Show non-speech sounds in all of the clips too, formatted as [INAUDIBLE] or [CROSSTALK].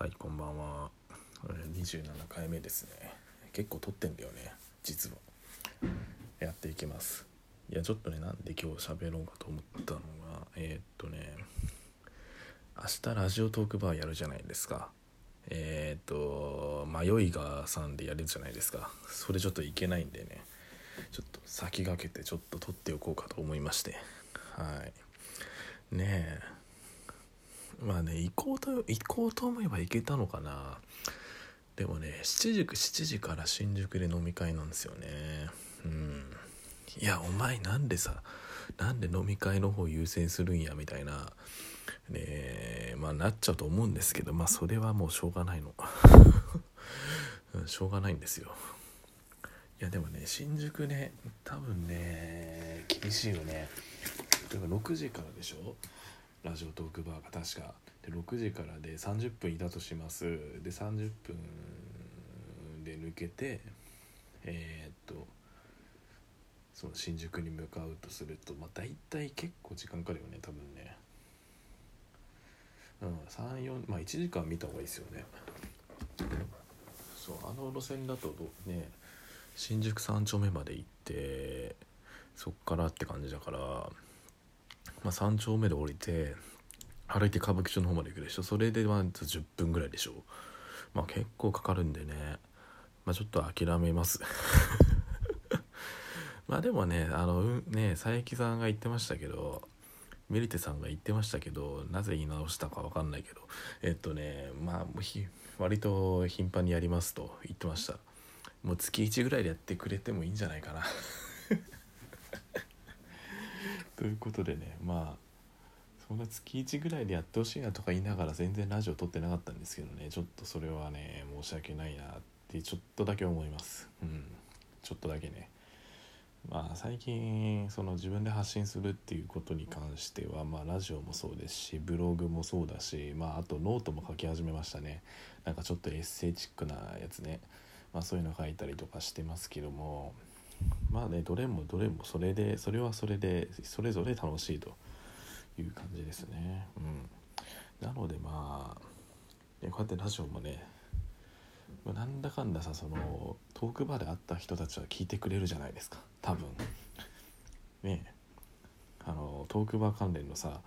はいこんばんは。27回目ですね。結構撮ってんだよね実は。やっていきます。いやちょっとねなんで今日喋ろうかと思ったのがえー、っとね明日ラジオトークバーやるじゃないですか。えー、っと迷いがさんでやるじゃないですか。それちょっといけないんでねちょっと先駆けてちょっと撮っておこうかと思いまして。はい。ねえ。まあね行こうと行こうと思えば行けたのかな。でもね7時 ,7 時から新宿で飲み会なんですよね。うん。いやお前なんでさなんで飲み会の方優先するんやみたいなねまあなっちゃうと思うんですけどまあそれはもうしょうがないの。[LAUGHS] しょうがないんですよ。いやでもね新宿ね多分ね厳しいよね。例えば6時からでしょ？ラジオトークバーが確か。で6時からで30分いたとします。で30分で抜けてえー、っとその新宿に向かうとするとまあ大体結構時間かかるよね多分ね。うん34まあ1時間見た方がいいですよね。そうあの路線だとね新宿三丁目まで行ってそっからって感じだからまあ、3丁目で降りて歩いて歌舞伎町の方まで行くでしょ。それでまず10分ぐらいでしょ。まあ結構かかるんでね。まあちょっと諦めます。[LAUGHS] まあでもねあのね佐伯さんが言ってましたけどミリテさんが言ってましたけどなぜ言い直したか分かんないけどえっとねまあ割と頻繁にやりますと言ってました。もう月1ぐらいでやってくれてもいいんじゃないかな。ということでねまあそんな月1ぐらいでやってほしいなとか言いながら全然ラジオ撮ってなかったんですけどねちょっとそれはね申し訳ないなってちょっとだけ思います。うん。ちょっとだけね。まあ最近その自分で発信するっていうことに関してはまあラジオもそうですしブログもそうだしまああとノートも書き始めましたね。なんかちょっとエッセイチックなやつね。まあそういうの書いたりとかしてますけどもまあねどれもどれもそれでそれはそれでそれぞれ楽しいという感じですね。うん。なのでまあ、こうやってラジオもねなんだかんださそのトークバーで会った人たちは聞いてくれるじゃないですか。多分。ね。あのトークバー関連のさ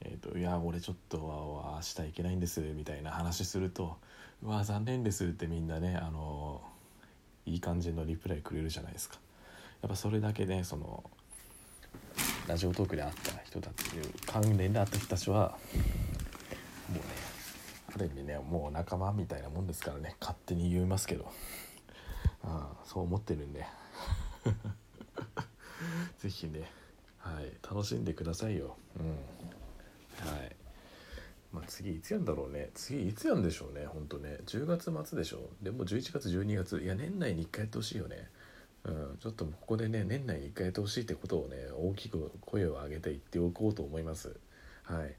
えーと、いや俺ちょっと明日行けないんですみたいな話すると「うわ残念です」ってみんなねあのいい感じのリプライくれるじゃないですか。やっぱそれだけねそのラジオトークで会った人たち関連で会った人たちはもうねある意味ねもう仲間みたいなもんですからね。勝手に言いますけど。ああそう思ってるんで。[LAUGHS] 是非ねはい楽しんでくださいよ。うん。はい。まあ次いつやんだろうね。次いつやんでしょうねほんとね。10月末でしょでも11月12月。いや年内に1回やってほしいよね。うん、ちょっとここでね年内に1回やってほしいってことをね大きく声を上げて言っておこうと思います。はい。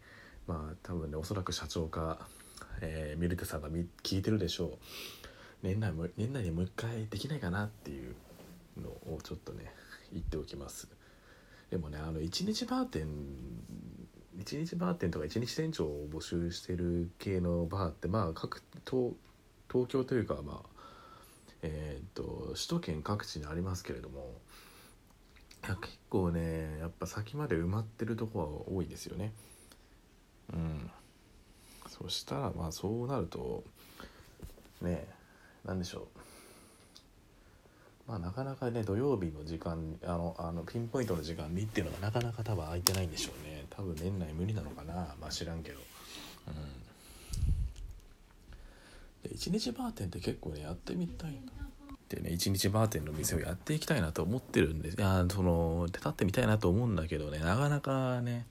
まあ多分ねおそらく社長か、えー、ミルテさんが聞いてるでしょう。年内も年内にもう一回できないかなっていうのをちょっとね言っておきます。でもねあの1日バーテン1日バーテンとか1日店長を募集してる系のバーってまあ各東東京というかまあえーと、首都圏各地にありますけれども結構ねやっぱ先まで埋まってるとこは多いですよね。うん。そしたらまあそうなるとねえ何でしょう。まあなかなかね土曜日の時間あのあのピンポイントの時間にっていうのがなかなか多分空いてないんでしょうね。多分年内無理なのかな。まあ知らんけど。うん。で1日バーテンって結構ねやってみたいな。でね1日バーテンの店をやっていきたいなと思ってるんです。いやその立ってみたいなと思うんだけどねなかなかね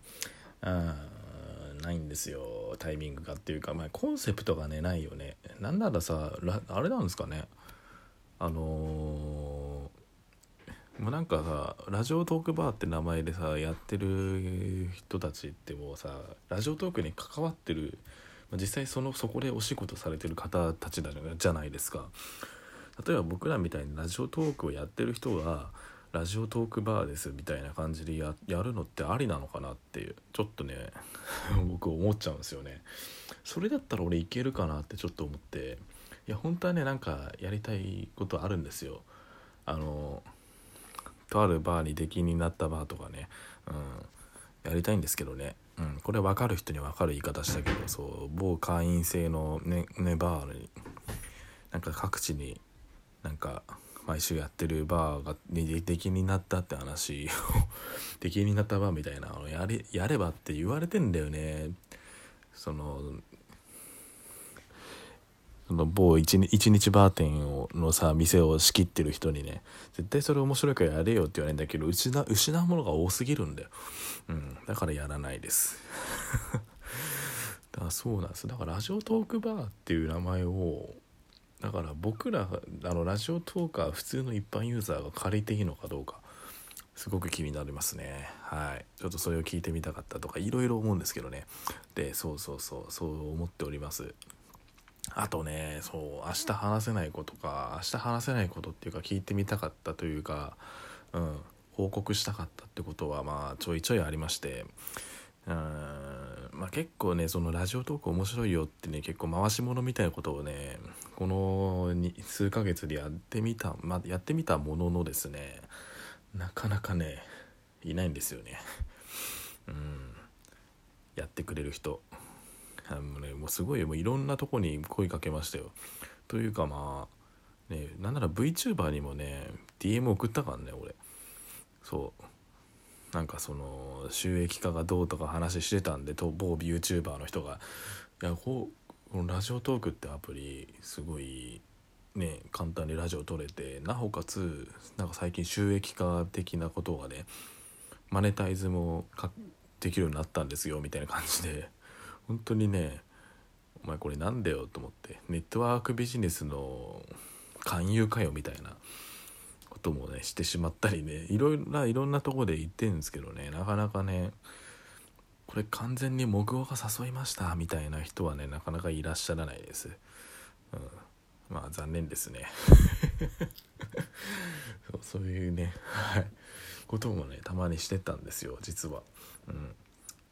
うんないんですよ。タイミングがっていうか、まあ、コンセプトがねないよね。なんならさあれなんですかね。あのー、もうなんかさラジオトークバーって名前でさやってる人たちってもうさラジオトークに関わってる実際そのそこでお仕事されてる方たちじゃないですか。例えば僕らみたいにラジオトークをやってる人はラジオトークバーですみたいな感じでやるのってありなのかなっていうちょっとね [LAUGHS] 僕思っちゃうんですよね。それだったら俺いけるかなってちょっと思って。いや本当はねなんかやりたいことあるんですよ。あのとあるバーに出禁になったバーとかね、うん、やりたいんですけどね、うん、これ分かる人に分かる言い方したけどそう某会員制のねネバーになんか各地になんか毎週やってるバーが出禁になったって話を出禁になったバーみたいなのやれやればって言われてんだよねそのその某一日バー店をのさ店を仕切ってる人にね絶対それ面白いからやれよって言われるんだけど失失うものが多すぎるんだよ、うん、だからやらないです。[LAUGHS] だそうなんです。だからラジオトークバーっていう名前をだから僕らあのラジオトーカー普通の一般ユーザーが借りていいのかどうかすごく気になりますね。はい。ちょっとそれを聞いてみたかったとかいろいろ思うんですけどね。でそうそうそうそう思っております。あとねそう明日話せないことか明日話せないことっていうか聞いてみたかったというかうん報告したかったってことはまあちょいちょいありましてうんまあ、結構ねそのラジオトーク面白いよってね結構回し物みたいなことをねこの数ヶ月でやってみた、まあ、やってみたもののですねなかなかねいないんですよね。うん。やってくれる人。あの、ね、もうすごいもういろんなとこに声かけましたよ。というかまあねなんなら VTuber にもね DM 送ったからね俺。そう。なんかその収益化がどうとか話してたんでと某 YouTuber の人が「いやこうこのラジオトークってアプリすごいね簡単にラジオ撮れてなおかつなんか最近収益化的なことがねマネタイズもできるようになったんですよみたいな感じで。本当にねお前これなんだよと思ってネットワークビジネスの勧誘かよみたいなこともねしてしまったりねいろいろないろんなとこで言ってるんですけどねなかなかねこれ完全にモグオが誘いましたみたいな人はねなかなかいらっしゃらないです、うん、まあ残念ですね。[LAUGHS] そうそういうねはい。こともねたまにしてたんですよ実は、うん、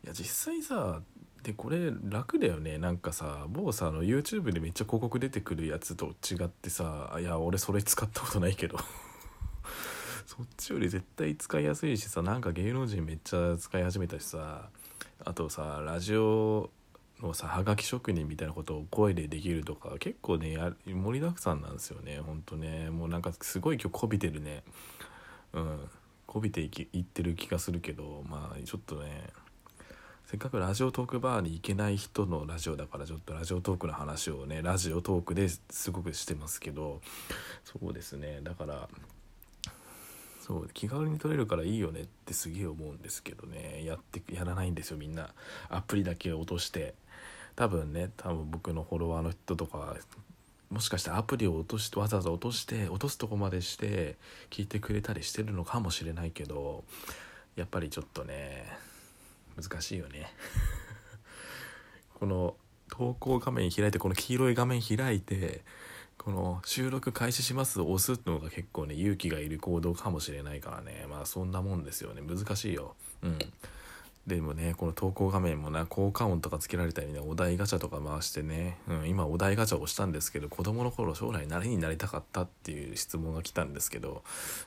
いや実際さでこれ楽だよね。なんかさ某さあの YouTube でめっちゃ広告出てくるやつと違ってさいや俺それ使ったことないけど。[LAUGHS] そっちより絶対使いやすいしさなんか芸能人めっちゃ使い始めたしさあとさラジオのさはがき職人みたいなことを声でできるとか結構ね盛りだくさんなんですよね。ほんとね。もうなんかすごい今日こびてるね。うん。こびていきいってる気がするけどまあちょっとねせっかくラジオトークバーに行けない人のラジオだからちょっとラジオトークの話をねラジオトークですごくしてますけどそうですね。だからそう気軽に撮れるからいいよねってすげえ思うんですけどね。やってやらないんですよみんな。アプリだけ落として。多分ね多分僕のフォロワーの人とかもしかしてアプリを落としてわざわざ落として落とすとこまでして聞いてくれたりしてるのかもしれないけどやっぱりちょっとね難しいよね。[LAUGHS] この投稿画面開いてこの黄色い画面開いてこの収録開始しますを押すのが結構ね勇気がいる行動かもしれないからね。まあそんなもんですよね。難しいよ。うん。でもねこの投稿画面もな効果音とかつけられたりねお題ガチャとか回してね、うん、今お題ガチャを押したんですけど子供の頃将来何になりたかったっていう質問が来たんですけど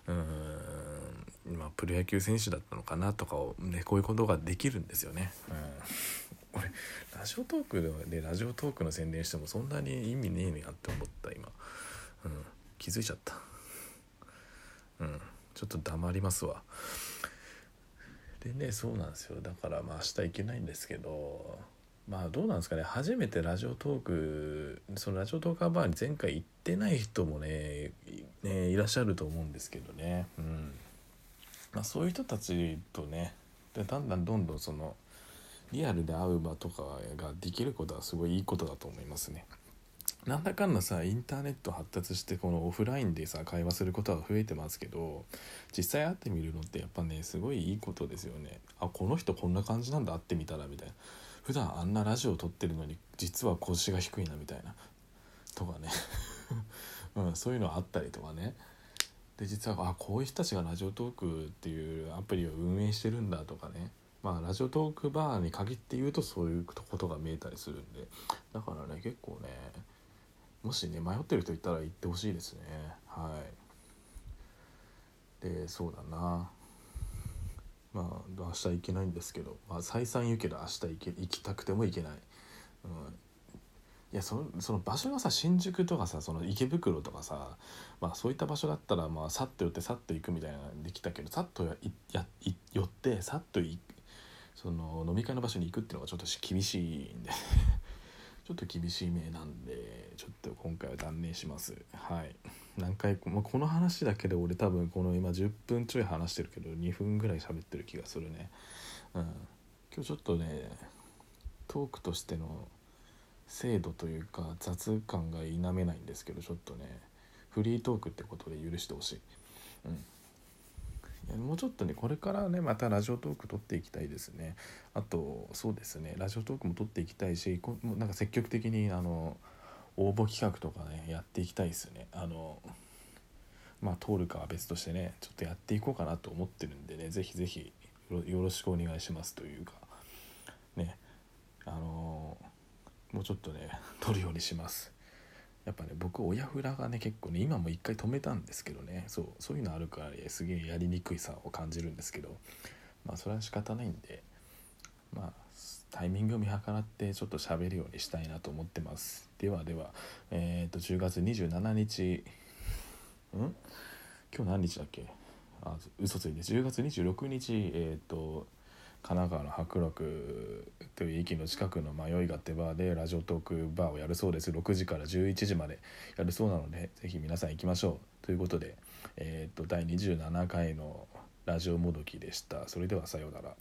うん。今プロ野球選手だったのかなとかをねこういうことができるんですよね。うん。俺ラジオトークでラジオトークの宣伝してもそんなに意味ねえねやって思った今、うん、気づいちゃった。うん。ちょっと黙りますわ。でねそうなんですよ。だからまあ明日行けないんですけどまあどうなんですかね。初めてラジオトークそのラジオトーカーバーに前回行ってない人もねねいらっしゃると思うんですけどね。うん。まあそういう人たちとねでだんだんどんどんそのリアルで会う場とかができることはすごいいいことだと思いますね。なんだかんださインターネット発達してこのオフラインでさ会話することは増えてますけど実際会ってみるのってやっぱねすごいいいことですよね。あこの人こんな感じなんだ会ってみたらみたいな。普段あんなラジオ撮ってるのに実は腰が低いなみたいな。とかね。[LAUGHS] うん、そういうのあったりとかね。で実はあこういう人たちがラジオトークっていうアプリを運営してるんだとかね。まあラジオトークバーに限って言うとそういうことが見えたりするんで。だからね結構ねもしね迷ってる人いたら行ってほしいですね。はい。でそうだな。まあ明日行けないんですけど、まあ、再三言うけど明日行け行きたくても行けない、うん、やその場所がさ新宿とかさその池袋とかさ、まあ、そういった場所だったらまあさっと寄ってさっと行くみたいなのできたけどさっとや寄ってさっとその飲み会の場所に行くっていうのがちょっと厳しいんで [LAUGHS] ちょっと厳しい目なんでちょっと今回は断念します。はい。何回もこの話だけで俺多分この今10分ちょい話してるけど2分ぐらい喋ってる気がするね。うん。今日ちょっとねトークとしての精度というか雑感が否めないんですけどちょっとねフリートークってことで許してほしい。うん。もうちょっとねこれからねまたラジオトーク撮っていきたいですね。あとそうですねラジオトークも撮っていきたいしこなんか積極的にあの応募企画とかねやっていきたいですね。あのまあ通るかは別としてねちょっとやっていこうかなと思ってるんでね是非是非よろしくお願いしますというかねあのもうちょっとね [LAUGHS] 撮るようにします。やっぱね僕親フラがね結構ね今も一回止めたんですけどね。そうそういうのあるから、ね、すげえやりにくいさを感じるんですけど。まあそれは仕方ないんで。まあタイミングを見計らってちょっと喋るようにしたいなと思ってます。ではではえっ、ー、と10月27日。ん？今日何日だっけ？あ嘘ついて。10月26日えっ、ー、と神奈川の白楽という駅の近くの迷いがってバーでラジオトークバーをやるそうです。6時から11時までやるそうなのでぜひ皆さん行きましょう。ということで、えー、と第27回のラジオもどきでした。それではさようなら。